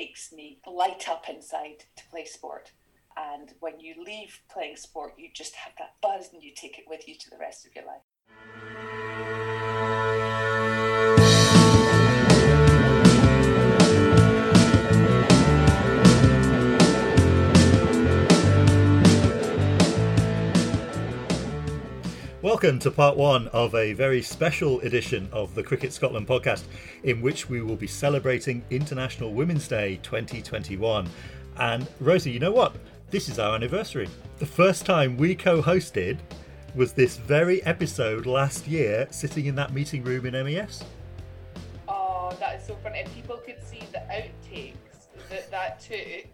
makes me light up inside to play sport. And when you leave playing sport, you just have that buzz and you take it with you to the rest of your life. Welcome to part one of a very special edition of the Cricket Scotland podcast, in which we will be celebrating International Women's Day 2021. And Rosy, you know what? This is our anniversary. The first time we co hosted was this very episode last year, sitting in that meeting room in MES. Oh, that is so funny. If people could see the outtakes that that took.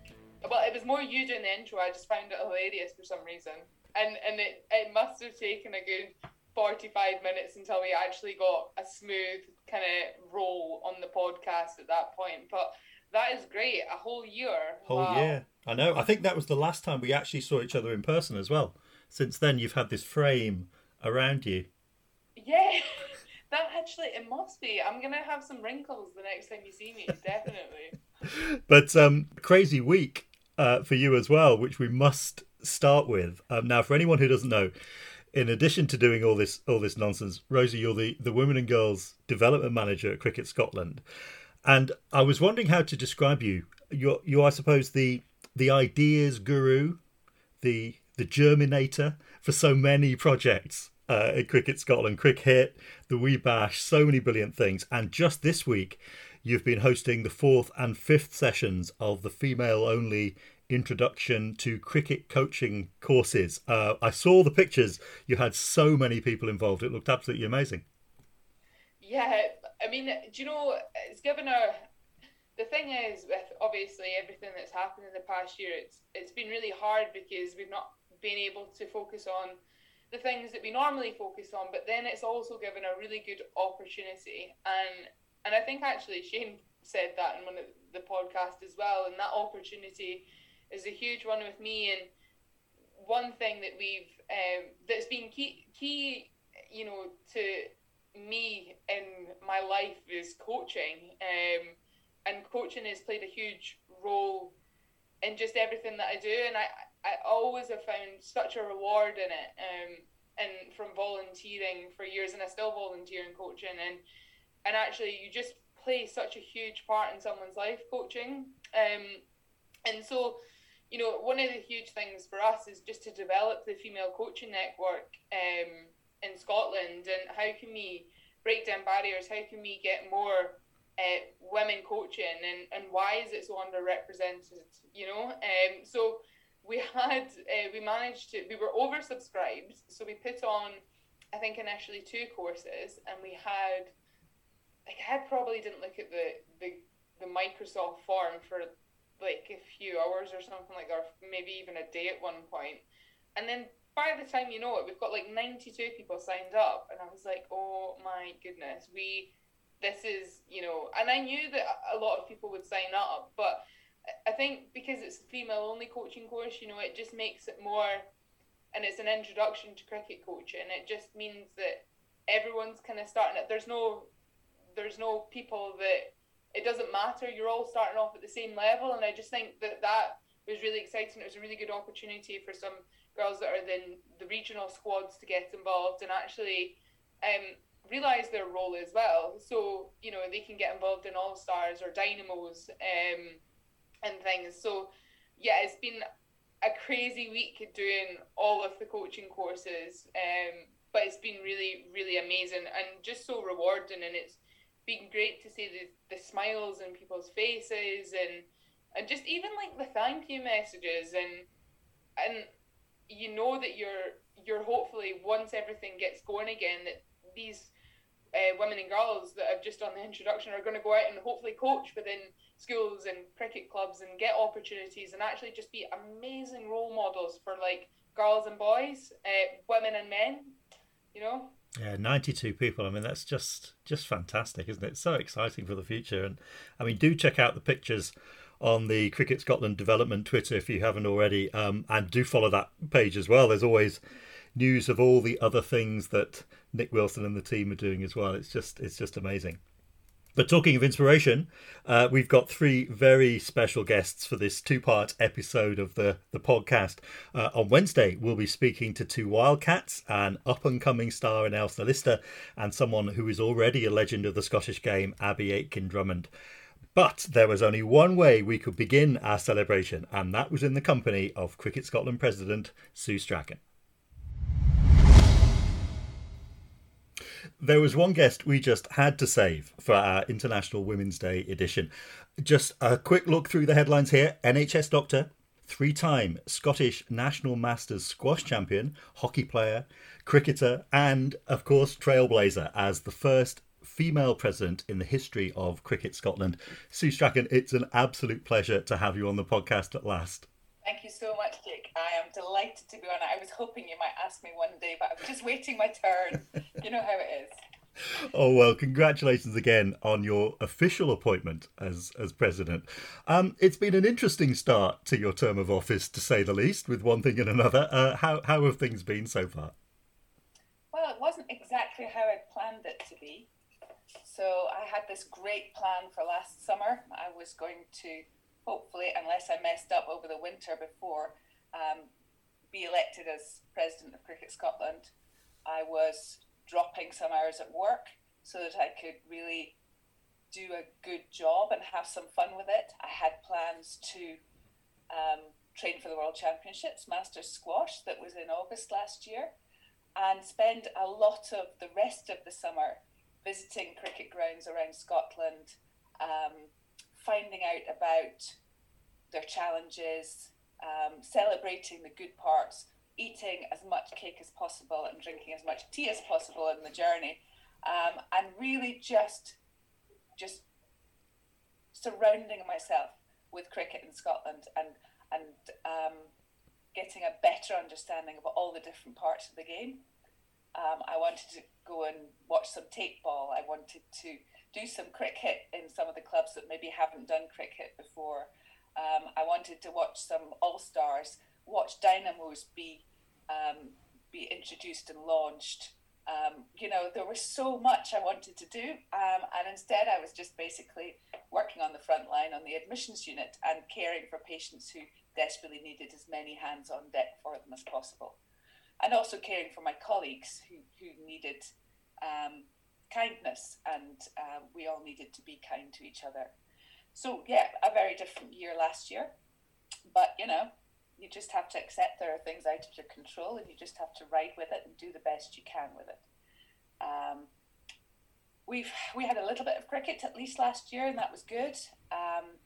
Well, it was more you doing the intro. I just found it hilarious for some reason and and it, it must have taken a good 45 minutes until we actually got a smooth kind of roll on the podcast at that point but that is great a whole year. Whole wow. year. I know. I think that was the last time we actually saw each other in person as well. Since then you've had this frame around you. Yeah that actually it must be. I'm gonna have some wrinkles the next time you see me definitely. But um crazy week uh, for you as well which we must start with. Um, now, for anyone who doesn't know, in addition to doing all this all this nonsense, Rosy, you're the, the women and girls development manager at Cricket Scotland, and I was wondering how to describe you. You're you, I suppose, the the ideas guru, the the germinator for so many projects uh, at Cricket Scotland, Cricket, the Wee Bash, so many brilliant things. And just this week, you've been hosting the fourth and fifth sessions of the female only introduction to cricket coaching courses. Uh, I saw the pictures. You had so many people involved. It looked absolutely amazing. Yeah, I mean, do you know, it's given a. The thing is, with obviously everything that's happened in the past year, it's it's been really hard because we've not been able to focus on the things that we normally focus on. But then it's also given a really good opportunity, and and I think actually Shane said that in one of the podcast as well, and that opportunity is a huge one with me. And one thing that we've um, that's been key, key, you know, to me in my life is coaching. Um, and coaching has played a huge role in just everything that I do. And I, I always have found such a reward in it. Um, and from volunteering for years, and I still volunteer in coaching. And and actually, you just play such a huge part in someone's life, coaching. Um, and so you know, one of the huge things for us is just to develop the female coaching network um, in Scotland and how can we break down barriers? How can we get more uh, women coaching and, and why is it so underrepresented? You know, um, so we had uh, we managed to we were oversubscribed, so we put on I think initially two courses and we had like I probably didn't look at the the the Microsoft form for like a few hours or something like that, or maybe even a day at one point. And then by the time you know it, we've got like 92 people signed up. And I was like, oh my goodness, we, this is, you know, and I knew that a lot of people would sign up, but I think because it's a female only coaching course, you know, it just makes it more, and it's an introduction to cricket coaching. It just means that everyone's kind of starting it. There's no, there's no people that it doesn't matter. You're all starting off at the same level, and I just think that that was really exciting. It was a really good opportunity for some girls that are in the regional squads to get involved and actually um, realize their role as well. So you know they can get involved in all stars or dynamos um, and things. So yeah, it's been a crazy week doing all of the coaching courses, um, but it's been really really amazing and just so rewarding. And it's been great to see the, the smiles in people's faces and and just even like the thank you messages and and you know that you're you're hopefully once everything gets going again that these uh, women and girls that have just done the introduction are going to go out and hopefully coach within schools and cricket clubs and get opportunities and actually just be amazing role models for like girls and boys, uh, women and men, you know. Yeah, 92 people. I mean, that's just just fantastic, isn't it? So exciting for the future. And I mean, do check out the pictures on the Cricket Scotland Development Twitter if you haven't already, um, and do follow that page as well. There's always news of all the other things that Nick Wilson and the team are doing as well. It's just it's just amazing. But talking of inspiration, uh, we've got three very special guests for this two part episode of the, the podcast. Uh, on Wednesday, we'll be speaking to two Wildcats, an up and coming star in Ailsa Lister, and someone who is already a legend of the Scottish game, Abbi Aitken Drummond. But there was only one way we could begin our celebration, and that was in the company of Cricket Scotland President Sue Strachan. There was one guest we just had to save for our International Women's Day edition. Just a quick look through the headlines here NHS doctor, three time Scottish National Masters squash champion, hockey player, cricketer, and, of course, trailblazer as the first female president in the history of Cricket Scotland. Sue Strachan, it's an absolute pleasure to have you on the podcast at last. Thank you so much, Jake. I am delighted to be on it. I was hoping you might ask me one day, but I'm just waiting my turn. you know how it is. Oh well, congratulations again on your official appointment as as president. Um, it's been an interesting start to your term of office, to say the least, with one thing and another. Uh, how how have things been so far? Well, it wasn't exactly how I planned it to be. So I had this great plan for last summer. I was going to hopefully, unless I messed up over the winter before, um, be elected as president of Cricket Scotland. I was dropping some hours at work so that I could really do a good job and have some fun with it. I had plans to um, train for the World Championships, Masters Squash, that was in August last year, and spend a lot of the rest of the summer visiting cricket grounds around Scotland, um, finding out about their challenges, um, celebrating the good parts, eating as much cake as possible and drinking as much tea as possible in the journey, um, and really just just surrounding myself with cricket in Scotland and and um, getting a better understanding of all the different parts of the game. Um, I wanted to go and watch some tape ball. I wanted to do some cricket in some of the clubs that maybe haven't done cricket before. Um, I wanted to watch some All Stars, watch Dynamos be um, be introduced and launched. Um, you know, there was so much I wanted to do, um, and instead I was just basically working on the front line on the admissions unit and caring for patients who desperately needed as many hands on deck for them as possible, and also caring for my colleagues who who needed um, kindness, and uh, we all needed to be kind to each other. So yeah, a very different year last year, but you know, you just have to accept there are things out of your control, and you just have to ride with it and do the best you can with it. Um, we've we had a little bit of cricket at least last year, and that was good. Um,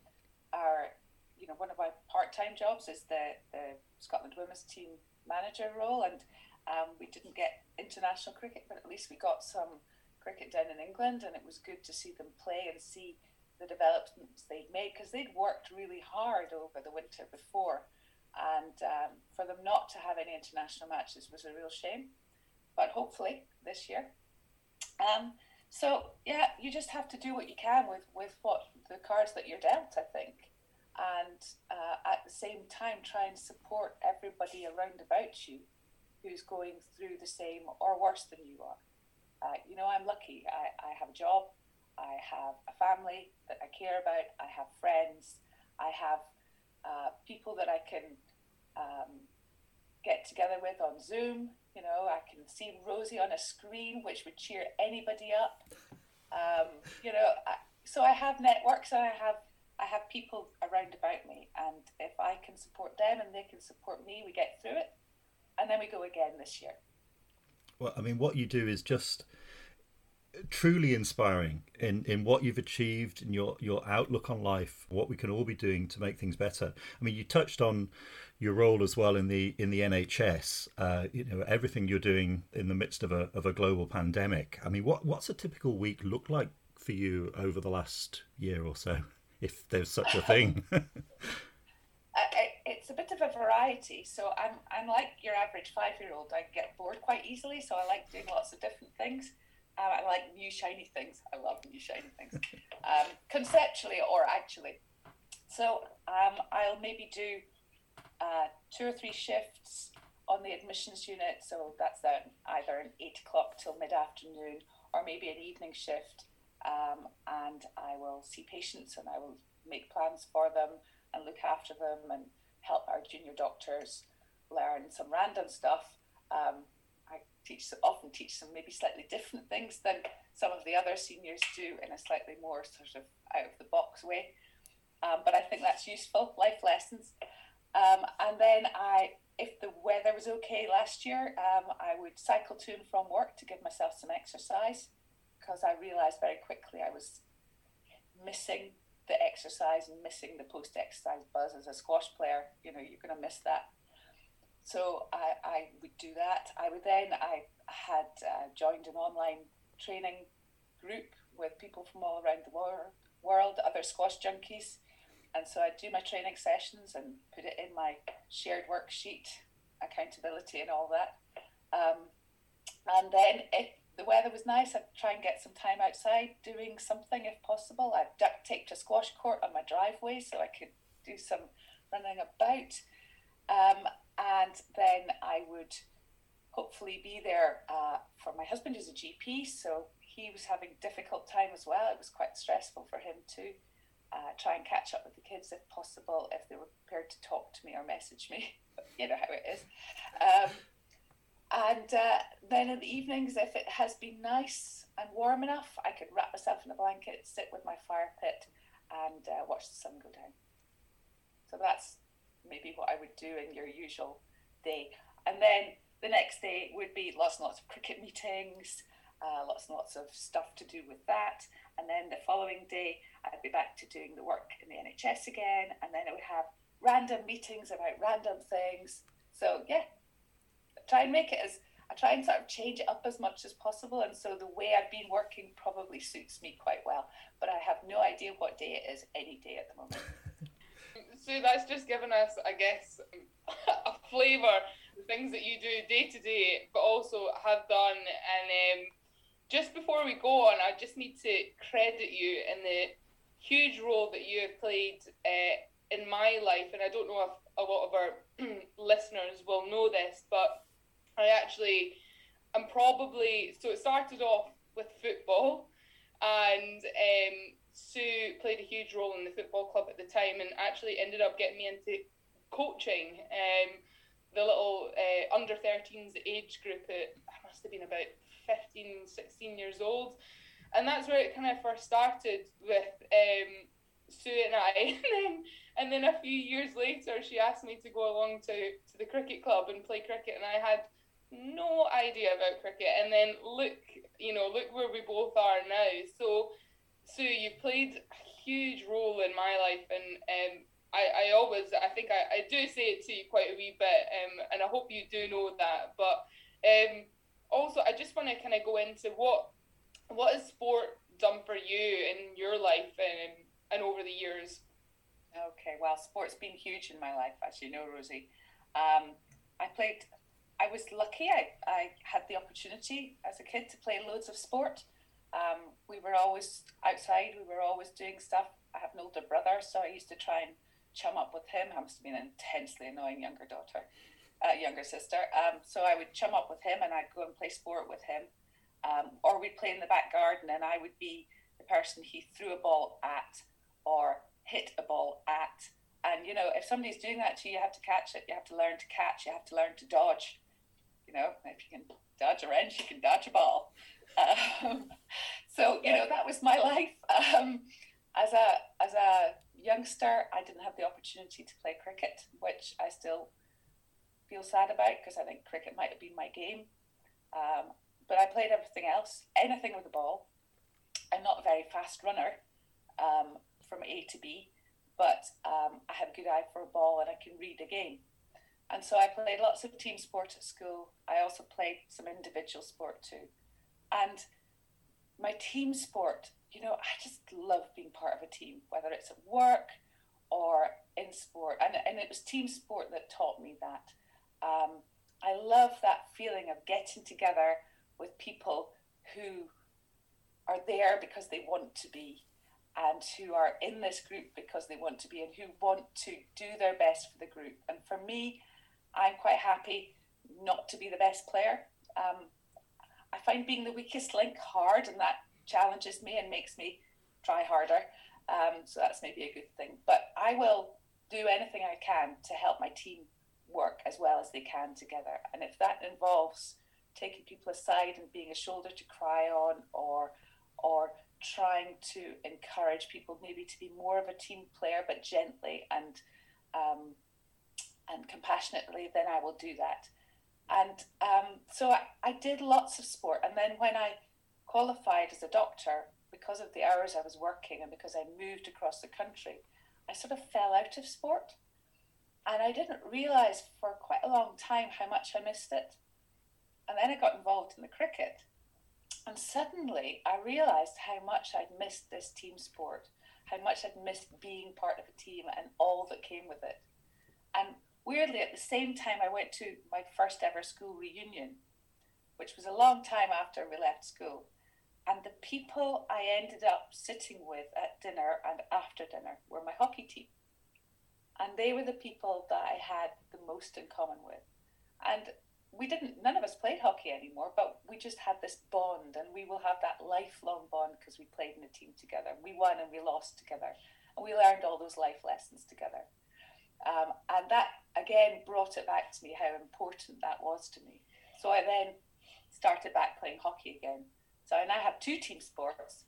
our you know one of my part-time jobs is the the Scotland women's team manager role, and um, we didn't get international cricket, but at least we got some cricket down in England, and it was good to see them play and see the developments they'd made because they'd worked really hard over the winter before, and um, for them not to have any international matches was a real shame. But hopefully this year. Um, so yeah, you just have to do what you can with with what the cards that you're dealt, I think, and uh, at the same time try and support everybody around about you who's going through the same or worse than you are. Uh, you know, I'm lucky. I, I have a job. I have a family that I care about. I have friends. I have uh, people that I can um, get together with on Zoom. You know, I can see Rosy on a screen, which would cheer anybody up. Um, you know, I, so I have networks and I have I have people around about me, and if I can support them and they can support me, we get through it and then we go again this year. Well, I mean, what you do is just truly inspiring in, in what you've achieved in your, your outlook on life, what we can all be doing to make things better. I mean, you touched on your role as well in the in the NHS. Uh, you know, everything you're doing in the midst of a of a global pandemic. I mean, what what's a typical week look like for you over the last year or so, if there's such a thing? it's a bit of a variety. So I'm I'm like your average five year old. I get bored quite easily, so I like doing lots of different things. Um, I like new shiny things. I love new shiny things, um, conceptually or actually. So um, I'll maybe do uh, two or three shifts on the admissions unit. So that's either an eight o'clock till mid afternoon, or maybe an evening shift um, and I will see patients and I will make plans for them and look after them and help our junior doctors learn some random stuff. Um, I teach often teach them maybe slightly different things than some of the other seniors do in a slightly more sort of out of the box way. Um, but I think that's useful life lessons. Um, and then I, if the weather was okay last year, um, I would cycle to and from work to give myself some exercise because I realised very quickly I was missing the exercise and missing the post exercise buzz as a squash player. You know, you're going to miss that. So I, I would do that. I would then, I had uh, joined an online training group with people from all around the world, world other squash junkies. And so I'd do my training sessions and put it in my shared worksheet, accountability and all that. Um, and then if the weather was nice, I'd try and get some time outside doing something if possible. I'd duct taped a squash court on my driveway so I could do some running about. Um, and then I would hopefully be there uh, for my husband who's a GP, so he was having difficult time as well. It was quite stressful for him too. Uh, try and catch up with the kids if possible, if they were prepared to talk to me or message me. you know how it is. Um, and uh, then in the evenings, if it has been nice and warm enough, I could wrap myself in a blanket, sit with my fire pit, and uh, watch the sun go down. So that's maybe what I would do in your usual day. And then the next day would be lots and lots of cricket meetings, uh, lots and lots of stuff to do with that. And then the following day, I'd be back to doing the work in the NHS again. And then I would have random meetings about random things. So, yeah, try and make it as I try and sort of change it up as much as possible. And so the way I've been working probably suits me quite well. But I have no idea what day it is any day at the moment. so that's just given us, I guess, a flavour the things that you do day to day, but also have done. And um, just before we go on, I just need to credit you in the huge role that you have played uh, in my life. And I don't know if a lot of our listeners will know this, but I actually am probably so it started off with football, and um, Sue played a huge role in the football club at the time, and actually ended up getting me into coaching. Um, the little uh, under 13s age group at I must have been about 15, 16 years old. And that's where it kind of first started with um, Sue and I. and then and then a few years later, she asked me to go along to, to the cricket club and play cricket. And I had no idea about cricket. And then look, you know, look where we both are now. So, Sue, you played a huge role in my life. And um, I, I always I think I, I do say it to you quite a wee bit, um, and I hope you do know that. But um, also I just want to kind of go into what what has sport done for you in your life and and over the years. Okay, well, sport's been huge in my life, as you know, Rosy. Um, I played. I was lucky. I, I had the opportunity as a kid to play loads of sport. Um, we were always outside. We were always doing stuff. I have an older brother, so I used to try and chum up with him. I must have been an intensely annoying younger daughter, uh, younger sister. Um, so I would chum up with him and I'd go and play sport with him. Um, or we'd play in the back garden and I would be the person he threw a ball at or hit a ball at. And, you know, if somebody's doing that to you, you have to catch it. You have to learn to catch. You have to learn to dodge. You know, if you can dodge a wrench, you can dodge a ball. Um, so, you know, that was my life. Um, as a, as a youngster, I didn't have the opportunity to play cricket, which I still feel sad about because I think cricket might have been my game. Um, but I played everything else, anything with a ball. I'm not a very fast runner um, from A to B, but um, I have a good eye for a ball and I can read a game. And so I played lots of team sport at school. I also played some individual sport too. And my team sport you know, I just love being part of a team, whether it's at work or in sport. And, and it was team sport that taught me that. Um, I love that feeling of getting together with people who are there because they want to be and who are in this group because they want to be and who want to do their best for the group. And for me, I'm quite happy not to be the best player. Um, I find being the weakest link hard, and that challenges me and makes me try harder. Um, so that's maybe a good thing. But I will do anything I can to help my team work as well as they can together. And if that involves taking people aside and being a shoulder to cry on or or trying to encourage people maybe to be more of a team player but gently and um, and compassionately, then I will do that. And um, so I, I did lots of sport. And then when I qualified as a doctor, because of the hours I was working and because I moved across the country, I sort of fell out of sport. And I didn't realize for quite a long time how much I missed it. And then I got involved in the cricket. And suddenly I realized how much I'd missed this team sport, how much I'd missed being part of a team and all that came with it. And weirdly, at the same time, I went to my first ever school reunion, which was a long time after we left school. And the people I ended up sitting with at dinner and after dinner were my hockey team. And they were the people that I had the most in common with. And we didn't, none of us played hockey anymore, but we just had this bond and we will have that lifelong bond because we played in a team together. We won and we lost together. And we learned all those life lessons together. Um, and that again brought it back to me how important that was to me. So I then started back playing hockey again. So I now have two team sports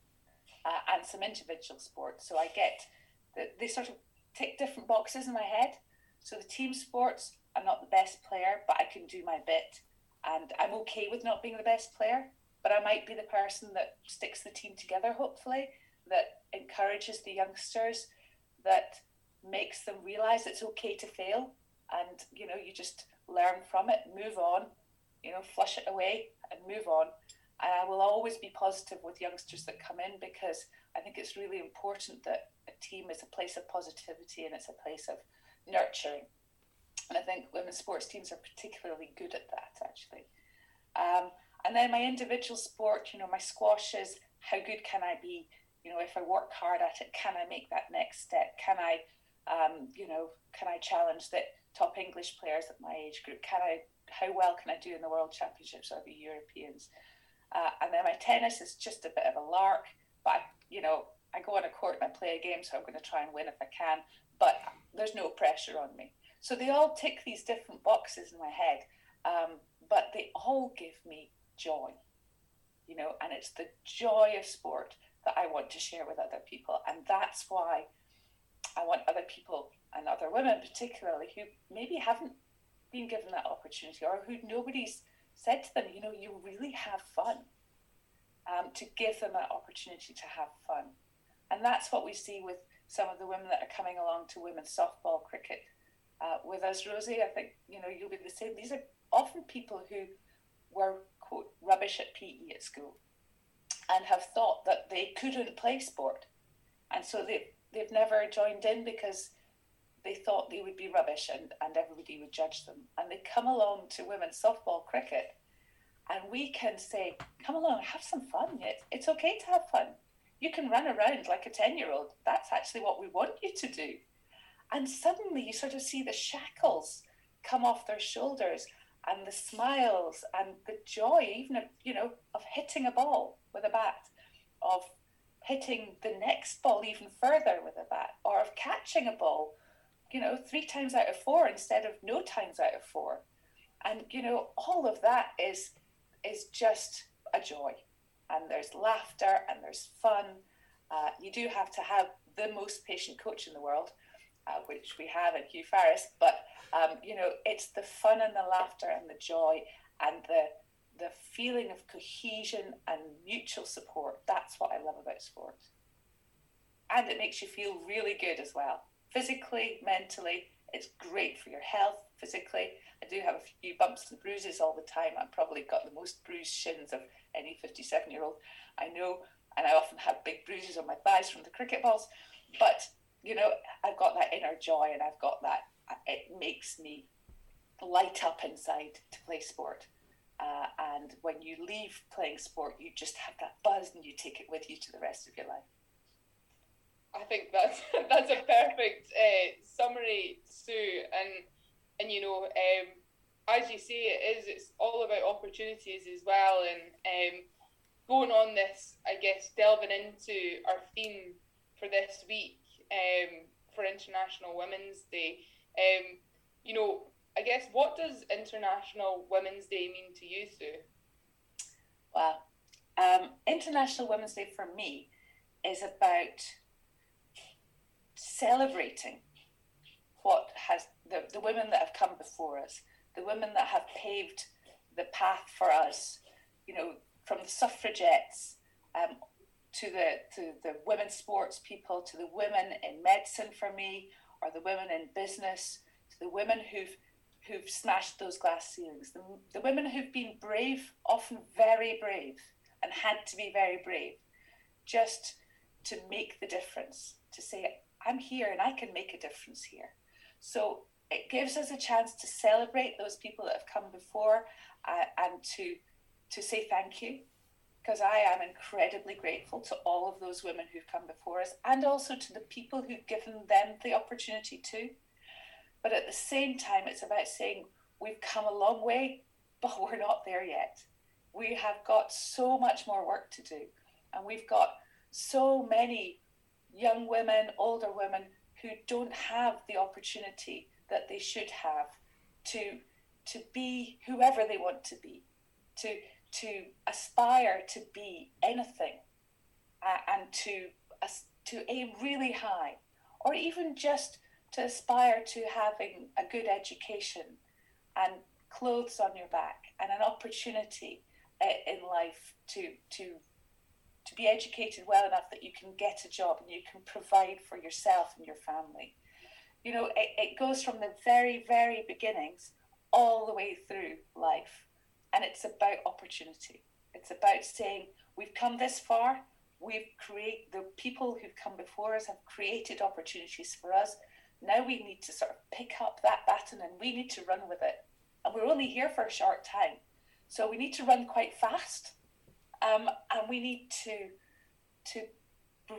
uh, and some individual sports. So I get they sort of tick different boxes in my head. So the team sports, I'm not the best player, but I can do my bit, and I'm okay with not being the best player. But I might be the person that sticks the team together. Hopefully, that encourages the youngsters, that makes them realize it's okay to fail, and you know you just learn from it, move on, you know, flush it away, and move on. And I will always be positive with youngsters that come in because I think it's really important that a team is a place of positivity and it's a place of nurturing. And I think women's sports teams are particularly good at that, actually. Um, and then my individual sport, you know, my squash is how good can I be? You know, if I work hard at it, can I make that next step? Can I, um, you know, can I challenge the top English players at my age group? Can I, how well can I do in the World Championships or the Europeans? Uh, and then my tennis is just a bit of a lark, but you know, I go on a court and I play a game, so I'm going to try and win if I can. But there's no pressure on me. So they all tick these different boxes in my head, um, but they all give me joy, you know, and it's the joy of sport that I want to share with other people, and that's why I want other people and other women, particularly, who maybe haven't been given that opportunity or who nobody's said to them, you know, you really have fun um, to give them that opportunity to have fun. And that's what we see with some of the women that are coming along to women's softball cricket uh, with us, Rosy. I think, you know, you'll be the same. These are often people who were, quote, rubbish at PE at school and have thought that they couldn't play sport. And so they, they've never joined in because they thought they would be rubbish and, and everybody would judge them. And they come along to women's softball cricket and we can say, come along, have some fun. It, it's okay to have fun. You can run around like a 10 year old. That's actually what we want you to do. And suddenly you sort of see the shackles come off their shoulders and the smiles and the joy, even of, you know, of hitting a ball with a bat, of hitting the next ball even further with a bat, or of catching a ball, you know, three times out of four instead of no times out of four. And, you know, all of that is is just a joy. And there's laughter and there's fun. Uh, you do have to have the most patient coach in the world, uh, which we have in Hugh Farris. But um, you know, it's the fun and the laughter and the joy and the the feeling of cohesion and mutual support. That's what I love about sport. And it makes you feel really good as well, physically, mentally. It's great for your health physically. I do have a few bumps and bruises all the time. I've probably got the most bruised shins of any 57 year old I know, and I often have big bruises on my thighs from the cricket balls. But, you know, I've got that inner joy and I've got that, it makes me light up inside to play sport. Uh, and when you leave playing sport, you just have that buzz and you take it with you to the rest of your life. I think that's that's a perfect uh, summary, Sue. And and you know, um, as you say, it is. It's all about opportunities as well. And um, going on this, I guess, delving into our theme for this week um, for International Women's Day. Um, you know, I guess what does International Women's Day mean to you, Sue? Well, um, International Women's Day for me is about celebrating what has the, the women that have come before us, the women that have paved the path for us, you know, from the suffragettes um, to the to the women sports people, to the women in medicine for me, or the women in business, to the women who've who've smashed those glass ceilings, the, the women who've been brave, often very brave, and had to be very brave, just to make the difference, to say, I'm here and I can make a difference here. So it gives us a chance to celebrate those people that have come before uh, and to to say thank you because I am incredibly grateful to all of those women who've come before us and also to the people who've given them the opportunity too. But at the same time, it's about saying we've come a long way, but we're not there yet. We have got so much more work to do, and we've got so many young women, older women who don't have the opportunity that they should have to to be whoever they want to be, to to aspire to be anything, uh, and to uh, to aim really high, or even just to aspire to having a good education and clothes on your back and an opportunity uh, in life to to to be educated well enough that you can get a job and you can provide for yourself and your family. You know, it, it goes from the very, very beginnings all the way through life. And it's about opportunity. It's about saying, we've come this far, we've created, the people who've come before us have created opportunities for us. Now we need to sort of pick up that baton and we need to run with it. And we're only here for a short time. So we need to run quite fast um, and we need to to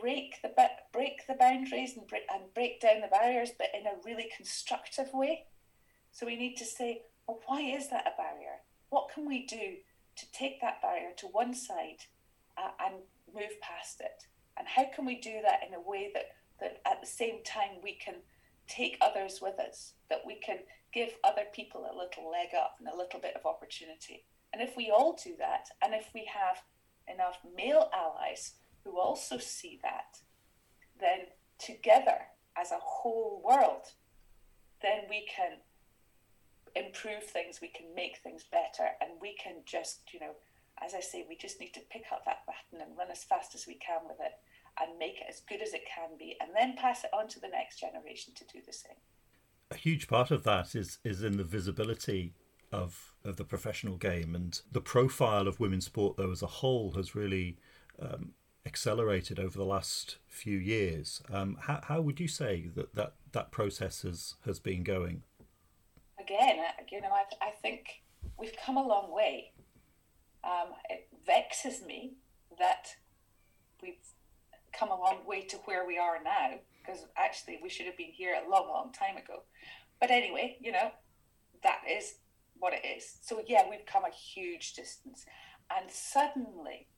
break the break the boundaries and break, and break down the barriers, but in a really constructive way. So we need to say, well, why is that a barrier? What can we do to take that barrier to one side uh, and move past it? And how can we do that in a way that that at the same time we can take others with us, that we can give other people a little leg up and a little bit of opportunity. And if we all do that, and if we have enough male allies who also see that, then together as a whole world, then we can improve things, we can make things better, and we can just, you know, as I say, we just need to pick up that baton and run as fast as we can with it and make it as good as it can be, and then pass it on to the next generation to do the same. A huge part of that is is in the visibility of of the professional game and the profile of women's sport though as a whole has really um, accelerated over the last few years. Um, how, how would you say that, that that process has has been going? Again uh, you know I, I think we've come a long way. Um, it vexes me that we've come a long way to where we are now because actually we should have been here a long long time ago but anyway you know that is what it is. So yeah, we've come a huge distance, and suddenly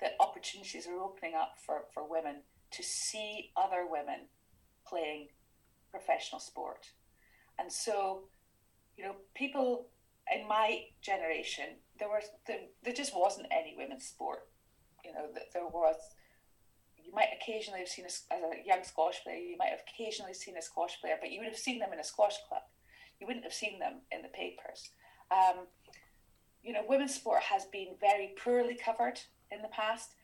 the opportunities are opening up for, for women to see other women playing professional sport. And so, you know, people in my generation, there was there, there just wasn't any women's sport. You know, that there was. You might occasionally have seen a, as a young squash player. You might have occasionally seen a squash player, but you would have seen them in a squash club. You wouldn't have seen them in the papers. Um, you know, women's sport has been very poorly covered in the past,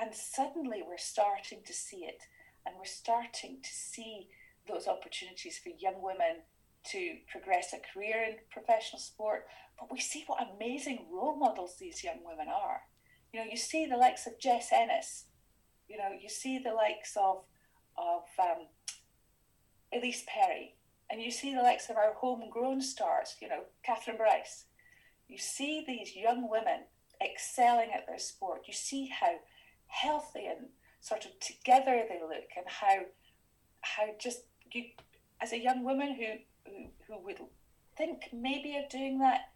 and suddenly we're starting to see it, and we're starting to see those opportunities for young women to progress a career in professional sport. But we see what amazing role models these young women are. You know, you see the likes of Jess Ennis. You know, you see the likes of of um, Ellyse Perry, and you see the likes of our homegrown stars, you know, Kathryn Bryce. You see these young women excelling at their sport. You see how healthy and sort of together they look, and how how just you, as a young woman who who, who would think maybe of doing that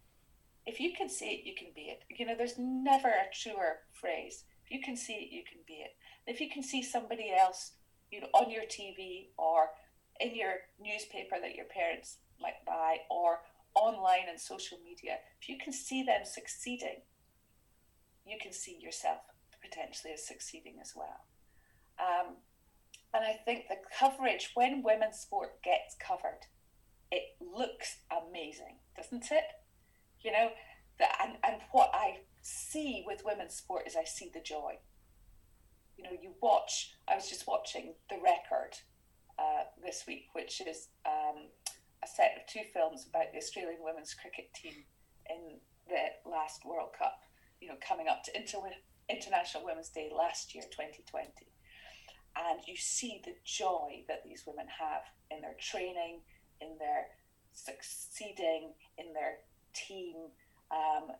if you can see it, you can be it. You know, there's never a truer phrase. If you can see it, you can be it. If you can see somebody else, you know, on your TV or in your newspaper that your parents might buy or online and social media, if you can see them succeeding, you can see yourself potentially as succeeding as well. Um, and I think the coverage, when women's sport gets covered, it looks amazing, doesn't it? You know, the, and, and what I see with women's sport is I see the joy. You know, you watch, I was just watching The Record uh, this week, which is um, a set of two films about the Australian women's cricket team in the last World Cup, you know, coming up to Inter- International Women's Day last year, 2020. And you see the joy that these women have in their training, in their succeeding, in their team, um,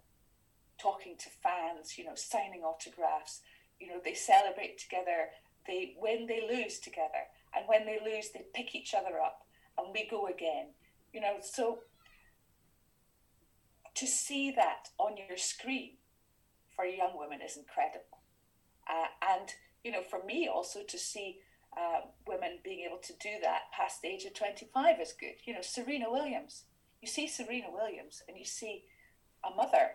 talking to fans, you know, signing autographs. You know, they celebrate together. They when they lose together, and when they lose, they pick each other up, and we go again. You know, so to see that on your screen for a young women is incredible, uh, and you know, for me also to see uh, women being able to do that past the age of 25 is good. You know, Serena Williams. You see Serena Williams and you see a mother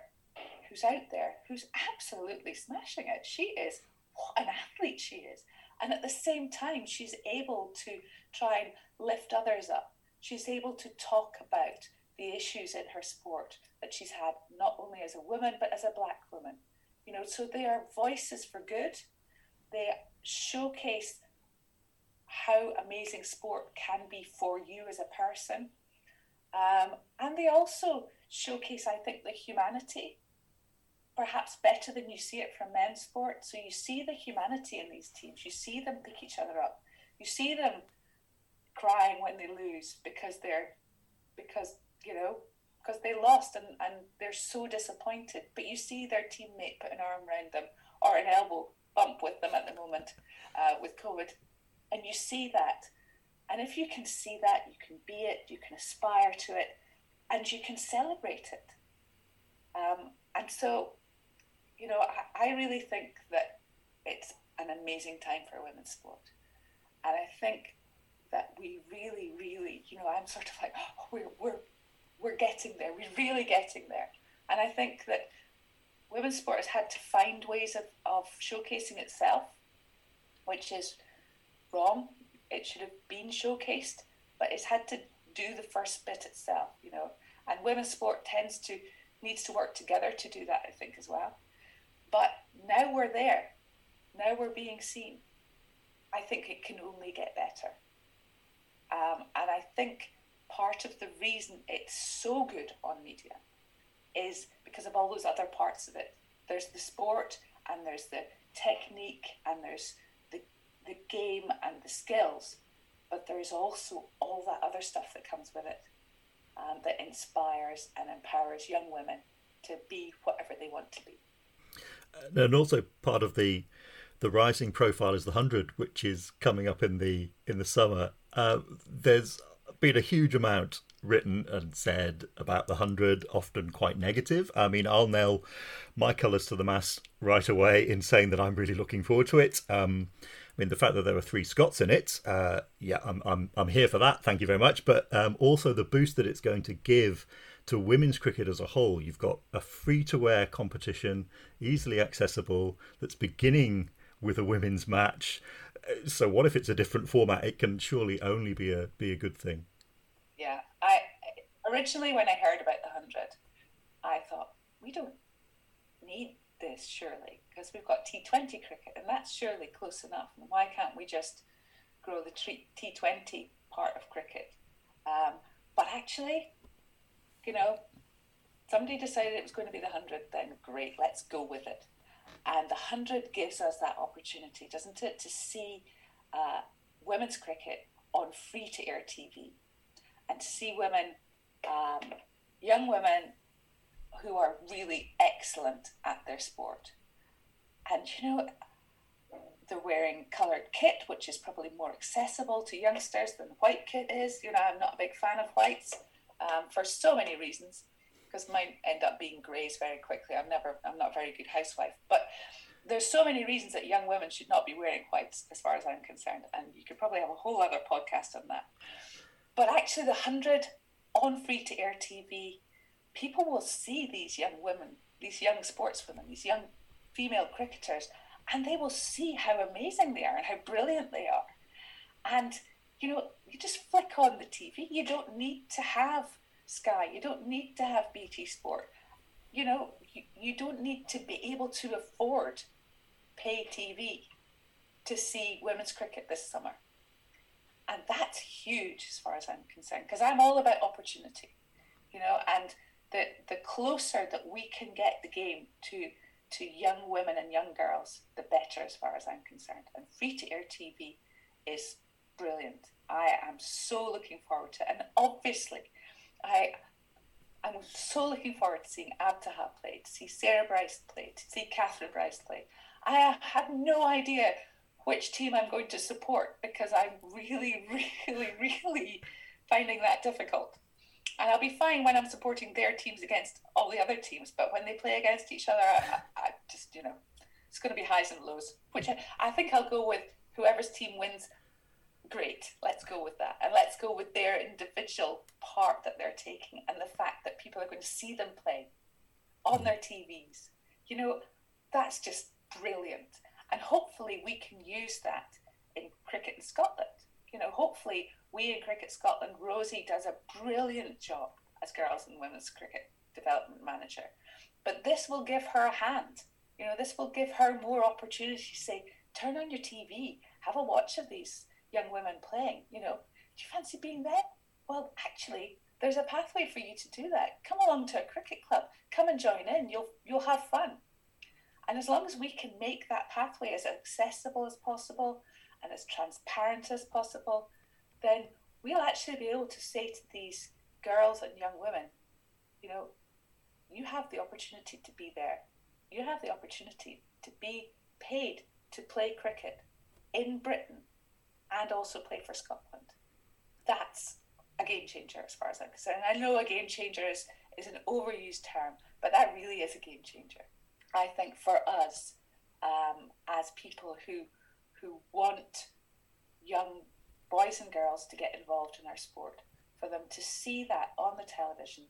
who's out there who's absolutely smashing it. She is, what an athlete she is. And at the same time, she's able to try and lift others up. She's able to talk about the issues in her sport that she's had, not only as a woman, but as a black woman. You know, so they are voices for good. They showcase how amazing sport can be for you as a person. Um, and they also showcase, I think, the humanity, perhaps better than you see it from men's sport. So you see the humanity in these teams. You see them pick each other up. You see them crying when they lose because they're because you know because they lost and, and they're so disappointed. But you see their teammate put an arm around them or an elbow bump with them at the moment uh, with COVID, and you see that. And if you can see that, you can be it, you can aspire to it, and you can celebrate it. Um, and so, you know, I, I really think that it's an amazing time for women's sport. And I think that we really, really, you know, I'm sort of like, oh, we're, we're, we're getting there. We're really getting there. And I think that women's sport has had to find ways of, of showcasing itself, which is wrong. It should have been showcased, but it's had to do the first bit itself, you know. And women's sport tends to needs to work together to do that, I think, as well. But now we're there. Now we're being seen. I think it can only get better. Um, and I think part of the reason it's so good on media is because of all those other parts of it. There's the sport, and there's the technique, and there's the, the game and the skills, but there's also all that other stuff that comes with it um, that inspires and empowers young women to be whatever they want to be. And also part of the the rising profile is the hundred, which is coming up in the in the summer. Uh, there's been a huge amount written and said about the hundred, often quite negative. I mean, I'll nail my colours to the mast right away in saying that I'm really looking forward to it. Um, I mean, the fact that there are three Scots in it, uh, yeah, I'm, I'm, I'm here for that. Thank you very much. But um, also the boost that it's going to give to women's cricket as a whole. You've got a free to wear competition, easily accessible, that's beginning with a women's match. So what if it's a different format? It can surely only be a be a good thing. Yeah, I originally when I heard about the hundred, I thought we don't need this surely because we've got T20 cricket and that's surely close enough. And why can't we just grow the T20 part of cricket? Um, but actually, you know, somebody decided it was going to be the 100, then great, let's go with it. And the 100 gives us that opportunity, doesn't it, to see uh, women's cricket on free to air TV and to see women, um, young women who are really excellent at their sport. And you know, they're wearing coloured kit, which is probably more accessible to youngsters than white kit is. You know, I'm not a big fan of whites um, for so many reasons. because mine end up being greys very quickly. I'm never, I'm not a very good housewife. But there's so many reasons that young women should not be wearing whites, as far as I'm concerned, and you could probably have a whole other podcast on that. But actually, the hundred on free to air TV, people will see these young women, these young sportswomen, these young female cricketers, and they will see how amazing they are and how brilliant they are. And you know, you just flick on the TV. You don't need to have Sky. You don't need to have BT Sport. You know, you, you don't need to be able to afford pay TV to see women's cricket this summer. And that's huge as far as I'm concerned, because I'm all about opportunity, you know, and the, the closer that we can get the game to to young women and young girls, the better as far as I'm concerned. And free to air TV is brilliant. I am so looking forward to it. And obviously, I I'm so looking forward to seeing Abtaha play, to see Sarah Bryce play, to see Kathryn Bryce play. I have no idea which team I'm going to support because I'm really, really, really finding that difficult. And I'll be fine when I'm supporting their teams against all the other teams, but when they play against each other, I, I just, you know, it's going to be highs and lows, which I, I think I'll go with whoever's team wins great, let's go with that. And let's go with their individual part that they're taking and the fact that people are going to see them play on mm. their TVs. You know, that's just brilliant. And hopefully we can use that in cricket in Scotland. You know, hopefully we in Cricket Scotland, Rosy does a brilliant job as girls and women's cricket development manager. But this will give her a hand. You know, this will give her more opportunity to say, turn on your TV, have a watch of these young women playing. You know, do you fancy being there? Well, actually, there's a pathway for you to do that. Come along to a cricket club. Come and join in. You'll you'll have fun. And as long as we can make that pathway as accessible as possible and as transparent as possible, then we'll actually be able to say to these girls and young women, you know, you have the opportunity to be there. You have the opportunity to be paid to play cricket in Britain and also play for Scotland. That's a game changer as far as I'm concerned. I know a game changer is, is an overused term, but that really is a game changer. I think for us, um, as people who who want young boys and girls to get involved in our sport, for them to see that on the television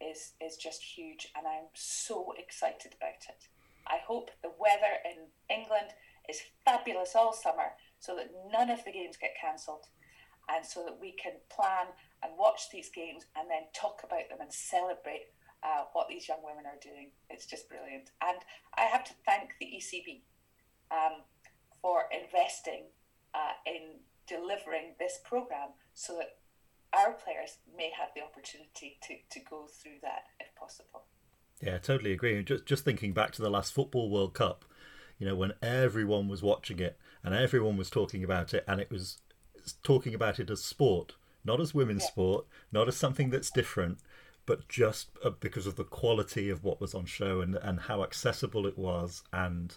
is is just huge, and I'm so excited about it. I hope the weather in England is fabulous all summer, so that none of the games get cancelled and so that we can plan and watch these games and then talk about them and celebrate uh, what these young women are doing. It's just brilliant. And I have to thank the ECB um, for investing uh, in delivering this program so that our players may have the opportunity to, to go through that if possible. Yeah, I totally agree. Just just thinking back to the last football World Cup, you know, when everyone was watching it and everyone was talking about it, and it was talking about it as sport, not as women's yeah. sport, not as something that's different, but just uh, because of the quality of what was on show and, and how accessible it was, and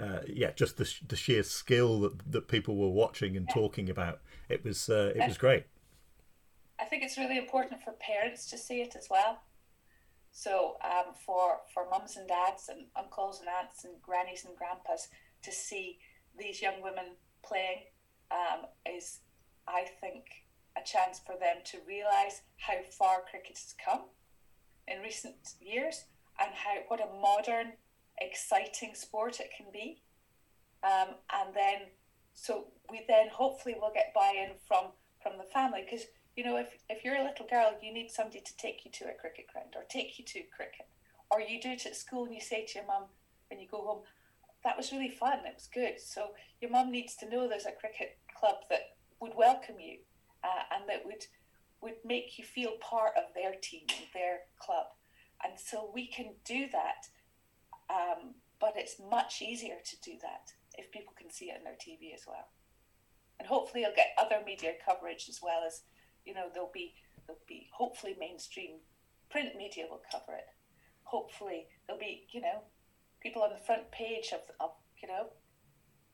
uh, yeah, just the, the sheer skill that, that people were watching and yeah. talking about. It was uh, it was great. I think it's really important for parents to see it as well. So um, for for mums and dads and uncles and aunts and grannies and grandpas to see these young women playing um, is, I think, a chance for them to realise how far cricket has come in recent years and how what a modern, exciting sport it can be. Um, and then, so we then hopefully will get buy-in from from the family because you know if if you're a little girl, you need somebody to take you to a cricket ground or take you to cricket, or you do it at school and you say to your mum when you go home, that was really fun. It was good. So your mum needs to know there's a cricket club that would welcome you uh, and that would would make you feel part of their team, their club. And so we can do that, um, but it's much easier to do that if people can see it on their TV as well. And hopefully, you'll get other media coverage as well as, you know, there'll be there'll be hopefully mainstream print media will cover it. Hopefully, there'll be you know people on the front page of, of you know,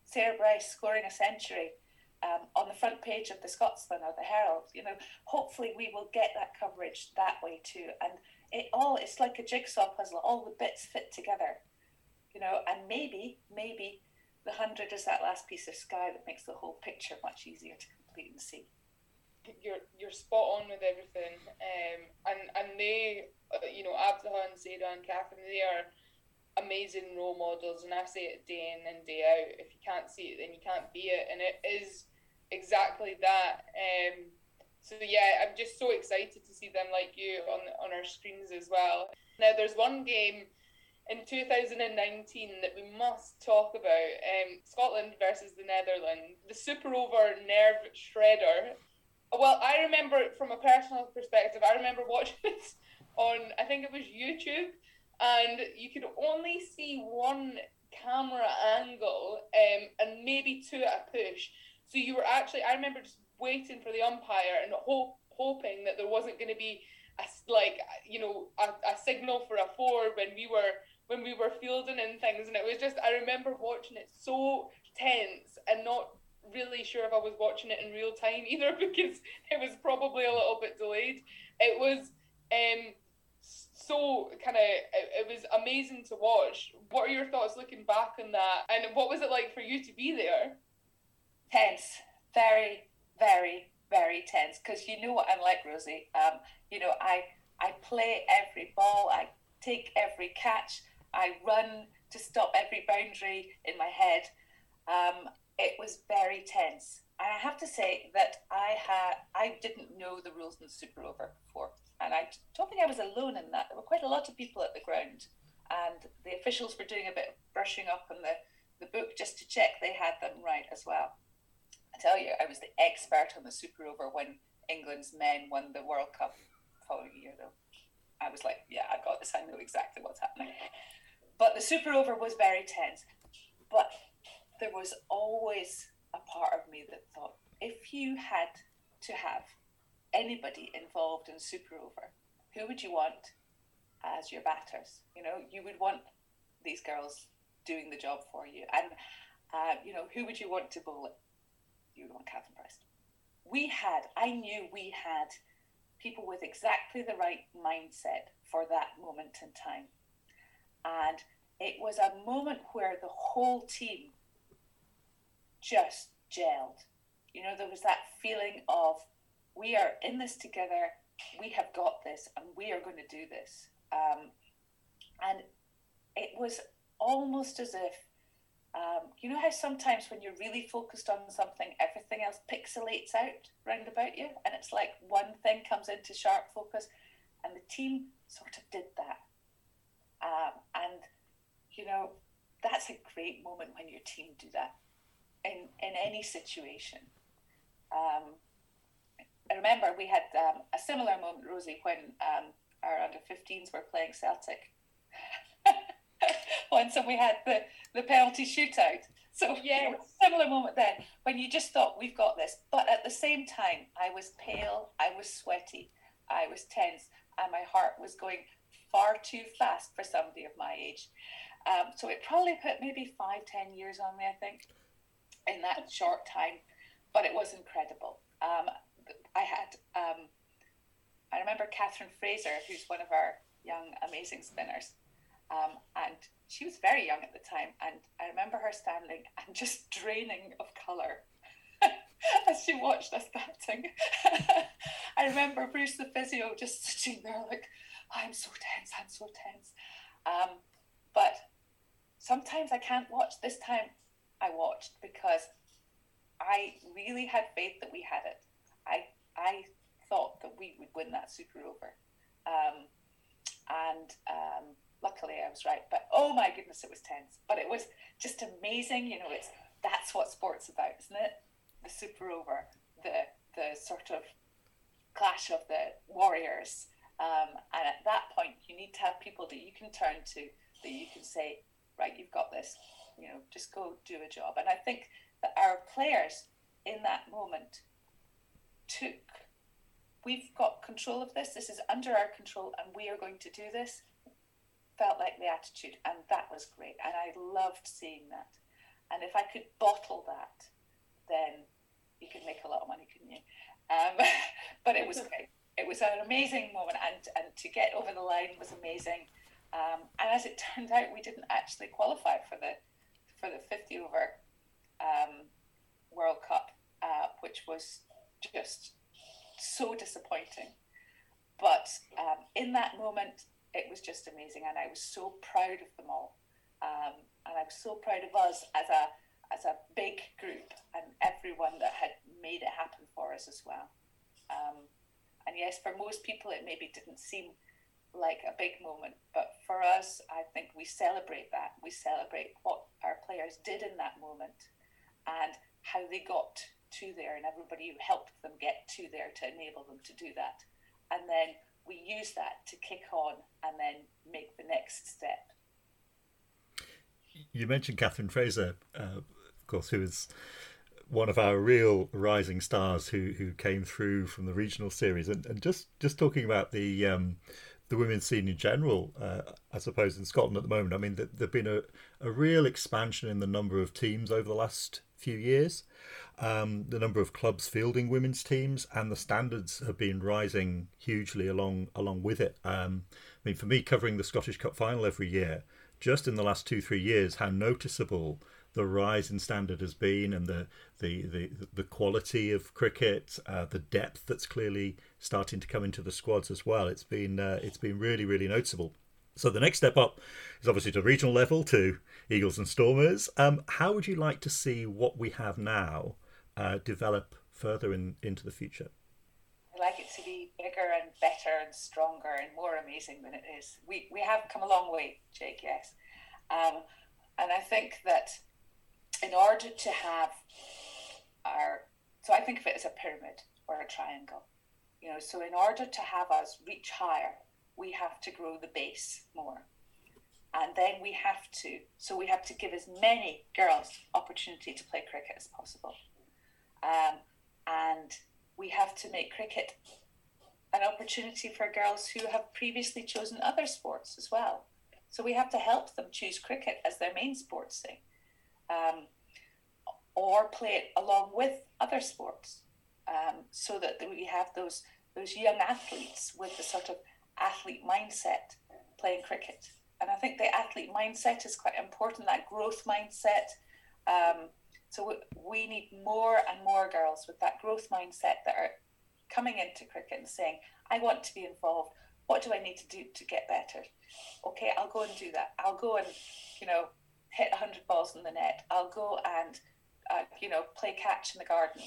Sarah Bryce scoring a century um, on the front page of the Scotsman or the Herald. You know, hopefully we will get that coverage that way too. And it all it's like a jigsaw puzzle. All the bits fit together. You know, and maybe maybe the hundred is that last piece of sky that makes the whole picture much easier to complete and see. You're you're spot on with everything, um, and and they, uh, you know, Abtaha and Sarah and Kathryn, they are amazing role models, and I say it day in and day out. If you can't see it, then you can't be it, and it is exactly that. Um, so yeah, I'm just so excited to see them like you on on our screens as well. Now there's one game in 2019 that we must talk about um, Scotland versus the Netherlands, the Super Over Nerve Shredder. Well, I remember from a personal perspective. I remember watching it on, I think it was YouTube, and you could only see one camera angle um, and maybe two at a push. So you were actually, I remember just waiting for the umpire and hope, hoping that there wasn't going to be a, like, you know, a, a signal for a four when we were when we were fielding and things. And it was just, I remember watching it so tense and not really sure if I was watching it in real time either because it was probably a little bit delayed. It was um, so kind of it, it, was amazing to watch. What are your thoughts looking back on that? And what was it like for you to be there? Tense, very, very, very tense. Because you know what I'm like, Rosy. Um, you know, I I play every ball, I take every catch, I run to stop every boundary in my head. Um, it was very tense. And I have to say that I had I didn't know the rules in the Super Over before, and I don't think I was alone in that. There were quite a lot of people at the ground, and the officials were doing a bit of brushing up on the, the book just to check they had them right as well. I tell you, I was the expert on the Super Over when England's men won the World Cup following year, though. I was like, yeah, I got this. I know exactly what's happening. But the Super Over was very tense. But there was always a part of me that thought if you had to have anybody involved in Super Over, who would you want as your batters? You know, you would want these girls doing the job for you. And, uh, you know, who would you want to bowl it? You would want Kathryn Bryce. We had, I knew we had people with exactly the right mindset for that moment in time. And it was a moment where the whole team just gelled. You know, there was that feeling of we are in this together, we have got this, and we are going to do this. Um, and it was almost as if, um, you know, how sometimes when you're really focused on something, everything else pixelates out round about you, and it's like one thing comes into sharp focus, and the team sort of did that. Um, and you know, that's a great moment when your team do that in, in any situation. Um, I remember we had um, a similar moment, Rosy, when um, our under 15s were playing Celtic. Once and we had the, the penalty shootout. So yeah, you know, similar moment then when you just thought we've got this. But at the same time, I was pale, I was sweaty, I was tense, and my heart was going far too fast for somebody of my age. Um, so it probably put maybe five, ten years on me, I think, in that short time. But it was incredible. Um, I had, um, I remember Katherine Fraser, who's one of our young, amazing spinners, um, and she was very young at the time. And I remember her standing and just draining of colour as she watched us batting. I remember Bruce the physio just sitting there like, I'm so tense, I'm so tense. Um, but sometimes I can't watch. This time I watched because I really had faith that we had it. I I thought that we would win that Super Over, um, and um, luckily I was right. But oh my goodness, it was tense. But it was just amazing. You know, it's that's what sports about, isn't it? The Super Over, the the sort of clash of the warriors. Um, and at that point, you need to have people that you can turn to, that you can say, right, you've got this, you know, just go do a job. And I think that our players in that moment took, we've got control of this, this is under our control, and we are going to do this, felt like the attitude. And that was great. And I loved seeing that. And if I could bottle that, then, you could make a lot of money, couldn't you? Um, but it was great. It was an amazing moment, and and to get over the line was amazing. Um, and as it turned out, we didn't actually qualify for the for the 50 over um, World Cup, uh, which was just so disappointing. But um, in that moment, it was just amazing, and I was so proud of them all, um, and I was so proud of us as a as a big group and everyone that had made it happen for us as well. Um, and yes, for most people, it maybe didn't seem like a big moment, but for us, I think we celebrate that. We celebrate what our players did in that moment and how they got to there, and everybody who helped them get to there to enable them to do that. And then we use that to kick on and then make the next step. You mentioned Katherine Fraser, uh, of course, who is one of our real rising stars who who came through from the regional series, and, and just just talking about the um, the women's scene in general, uh, I suppose in Scotland at the moment. I mean, there've been a, a real expansion in the number of teams over the last few years. Um, the number of clubs fielding women's teams and the standards have been rising hugely along along with it. Um, I mean, for me, covering the Scottish Cup final every year, just in the last two three years, how noticeable the rise in standard has been, and the the the, the quality of cricket, uh, the depth that's clearly starting to come into the squads as well. It's been uh, it's been really really noticeable. So the next step up is obviously to regional level to Eagles and Stormers. Um, how would you like to see what we have now uh, develop further in, into the future? I'd like it to be bigger and better and stronger and more amazing than it is. We, we have come a long way, Jake, yes. Um, and I think that in order to have our, so I think of it as a pyramid or a triangle, you know, so in order to have us reach higher, we have to grow the base more. And then we have to, so we have to give as many girls opportunity to play cricket as possible. Um, and we have to make cricket an opportunity for girls who have previously chosen other sports as well. So we have to help them choose cricket as their main sports thing, um, or play it along with other sports, um, so that we have those those young athletes with the sort of athlete mindset playing cricket. And I think the athlete mindset is quite important. That growth mindset. Um, so we need more and more girls with that growth mindset that are coming into cricket and saying, I want to be involved. What do I need to do to get better? Okay, I'll go and do that. I'll go and, you know, hit 100 balls in the net. I'll go and, uh, you know, play catch in the garden.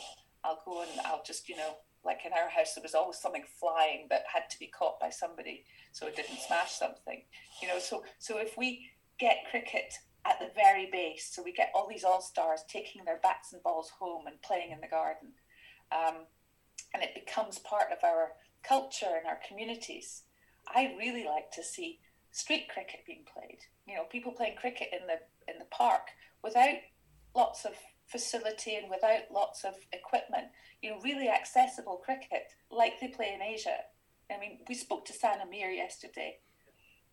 I'll go and I'll just, you know, like in our house, there was always something flying that had to be caught by somebody so it didn't smash something. You know, so so if we get cricket at the very base. So we get all these all stars taking their bats and balls home and playing in the garden. Um, and it becomes part of our culture and our communities. I really like to see street cricket being played. You know, people playing cricket in the in the park without lots of facility and without lots of equipment. You know, really accessible cricket like they play in Asia. I mean, we spoke to Sana Mir yesterday,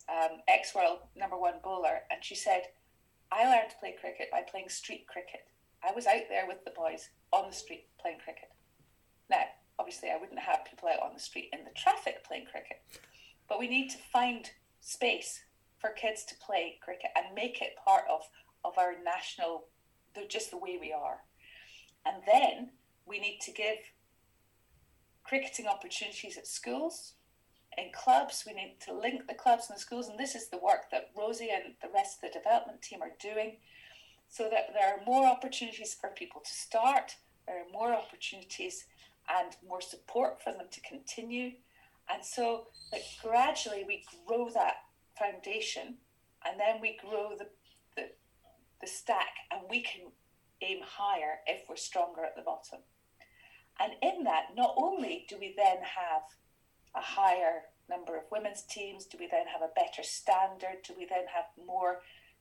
um, ex world number one bowler, and she said I learned to play cricket by playing street cricket. I was out there with the boys on the street playing cricket. Now, obviously, I wouldn't have people out on the street in the traffic playing cricket, but we need to find space for kids to play cricket and make it part of, of our national, just the way we are. And then we need to give cricketing opportunities at schools in clubs. We need to link the clubs and the schools, and this is the work that Rosy and the rest of the development team are doing, so that there are more opportunities for people to start. There are more opportunities and more support for them to continue, and so that gradually we grow that foundation, and then we grow the the, stack, and we can aim higher if we're stronger at the bottom. And in that, not only do we then have a higher number of women's teams? Do we then have a better standard? Do we then have more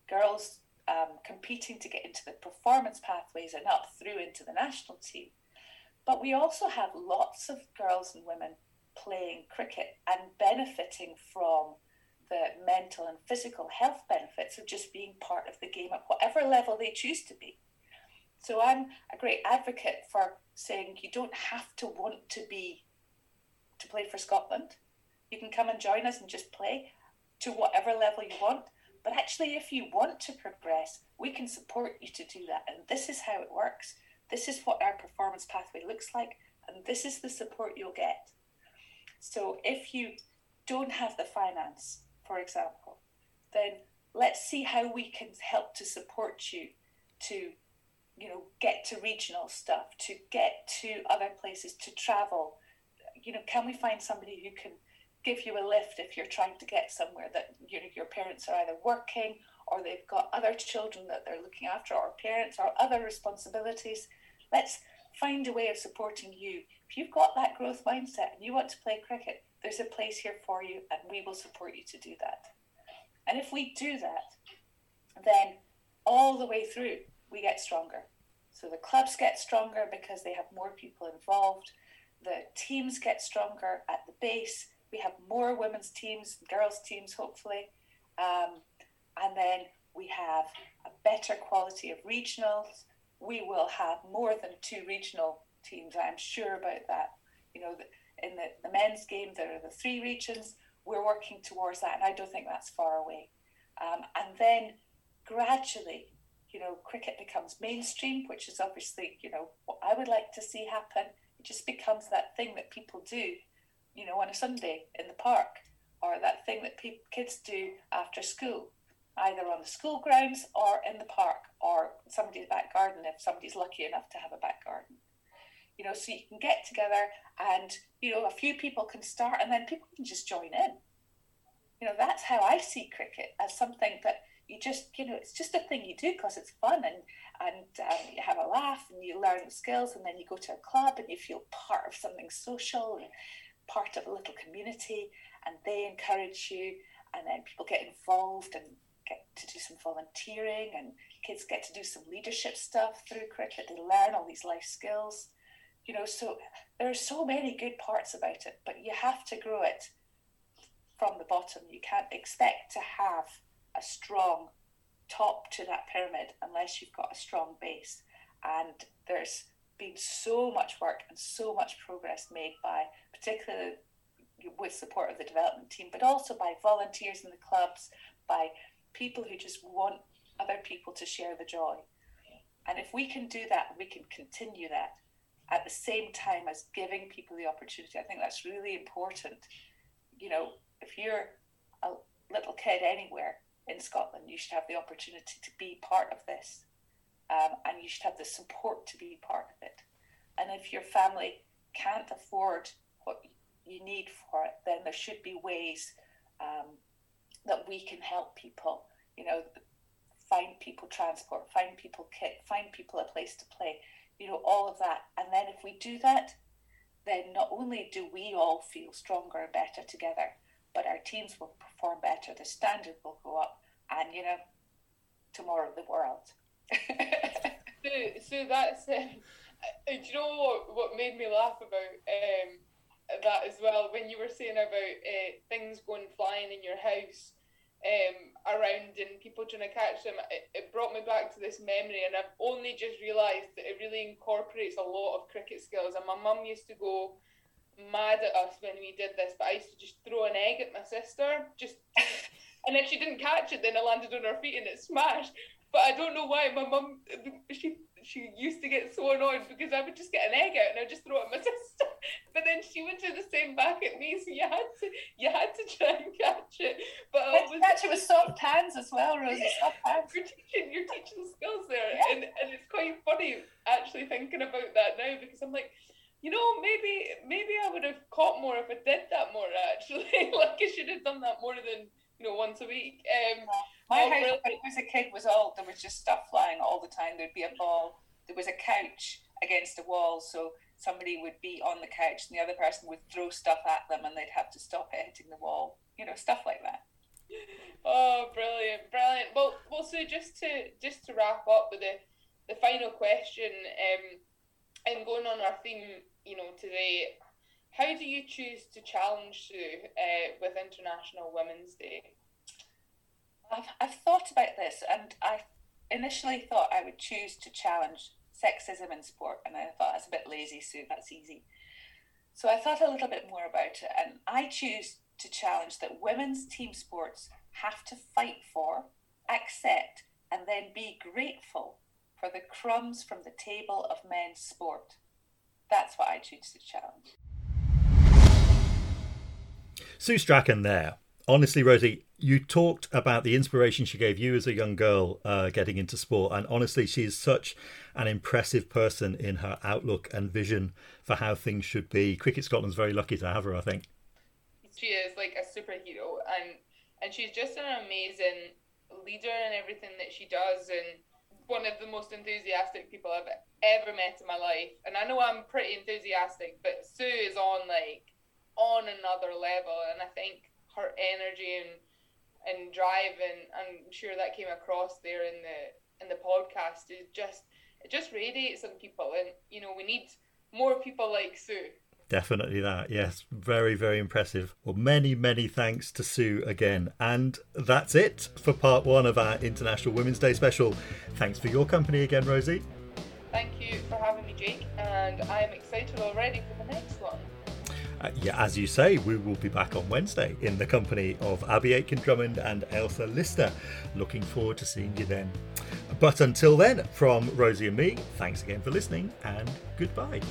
girls um, competing to get into the performance pathways and up through into the national team? But we also have lots of girls and women playing cricket and benefiting from the mental and physical health benefits of just being part of the game at whatever level they choose to be. So I'm a great advocate for saying you don't have to want to be to play for Scotland. You can come and join us and just play to whatever level you want. But actually, if you want to progress, we can support you to do that. And this is how it works. This is what our performance pathway looks like. And this is the support you'll get. So if you don't have the finance, for example, then let's see how we can help to support you to you know get to regional stuff to get to other places to travel. You know can we find somebody who can give you a lift if you're trying to get somewhere that you know your parents are either working or they've got other children that they're looking after or parents or other responsibilities? Let's find a way of supporting you. If you've got that growth mindset and you want to play cricket there's a place here for you and we will support you to do that and if we do that then all the way through we get stronger so the clubs get stronger because they have more people involved the teams get stronger at the base we have more women's teams, girls' teams, hopefully. Um, and then we have a better quality of regionals. We will have more than two regional teams, I'm sure about that. You know, in the, the men's game, there are the three regions. We're working towards that, and I don't think that's far away. Um, and then gradually, you know, cricket becomes mainstream, which is obviously, you know, what I would like to see happen. It just becomes that thing that people do you know, on a Sunday in the park, or that thing that pe- kids do after school, either on the school grounds or in the park or somebody's back garden if somebody's lucky enough to have a back garden. You know, so you can get together and, you know, a few people can start and then people can just join in. You know, that's how I see cricket as something that you just, you know, it's just a thing you do because it's fun and, and um, you have a laugh and you learn skills and then you go to a club and you feel part of something social and part of a little community and they encourage you and then people get involved and get to do some volunteering and kids get to do some leadership stuff through cricket they learn all these life skills you know so there are so many good parts about it but you have to grow it from the bottom. You can't expect to have a strong top to that pyramid unless you've got a strong base. And there's been so much work and so much progress made by, particularly with support of the development team, but also by volunteers in the clubs, by people who just want other people to share the joy. And if we can do that, we can continue that at the same time as giving people the opportunity. I think that's really important. You know, if you're a little kid anywhere in Scotland, you should have the opportunity to be part of this um, and you should have the support to be part of it. And if your family can't afford what you need for it, then there should be ways um, that we can help people. You know, find people transport, find people kit, find people a place to play. You know, all of that. And then if we do that, then not only do we all feel stronger and better together, but our teams will perform better, the standard will go up, and you know, tomorrow the world so, so that's um, do you know what, what made me laugh about um, that as well when you were saying about uh, things going flying in your house um, around and people trying to catch them it, it brought me back to this memory and I've only just realised that it really incorporates a lot of cricket skills. And my mum used to go mad at us when we did this but I used to just throw an egg at my sister just and if she didn't catch it then it landed on her feet and it smashed. But I don't know why my mum she she used to get so annoyed because I would just get an egg out and I'd just throw it at my sister. But then she would do the same back at me, so you had to you had to try and catch it. But I always, catch it with soft hands as well, Rosy. Soft hands. You're teaching you're teaching skills there. Yeah. And and it's quite funny actually thinking about that now because I'm like you know, maybe maybe I would have caught more if I did that more. Actually, like I should have done that more than you know once a week. Um, my house really? when I was a kid was all there was just stuff flying all the time. There'd be a ball. There was a couch against a wall, so somebody would be on the couch and the other person would throw stuff at them, and they'd have to stop it hitting the wall. You know, stuff like that. Oh, brilliant, brilliant. Well, well, so just to just to wrap up with the the final question, um, and going on our theme, you know, today, how do you choose to challenge Sue uh, with International Women's Day? I've, I've thought about this and I initially thought I would choose to challenge sexism in sport. And I thought that's a bit lazy, Sue, that's easy. So I thought a little bit more about it, and I choose to challenge that women's team sports have to fight for, accept, and then be grateful for the crumbs from the table of men's sport. That's what I choose to challenge. Sue Strachan there. Honestly, Rosy, you talked about the inspiration she gave you as a young girl uh, getting into sport, and honestly, she is such an impressive person in her outlook and vision for how things should be. Cricket Scotland's very lucky to have her, I think. She is like a superhero, and and she's just an amazing leader in everything that she does, and one of the most enthusiastic people I've ever met in my life. And I know I'm pretty enthusiastic, but Sue is on like on another level, and I think her energy and and drive, and I'm sure that came across there in the in the podcast is just it just radiates on people, and you know we need more people like Sue. Definitely that. Yes, very, very impressive. Well, many, many thanks to Sue again. And that's it for part one of our International Women's Day special. Thanks for your company again, Rosy. Thank you for having me, Jake. And I'm excited already for the next one. Uh, yeah, as you say, we will be back on Wednesday in the company of Abbi Aitken Drummond and Ailsa Lister. Looking forward to seeing you then. But until then, from Rosy and me, thanks again for listening and goodbye.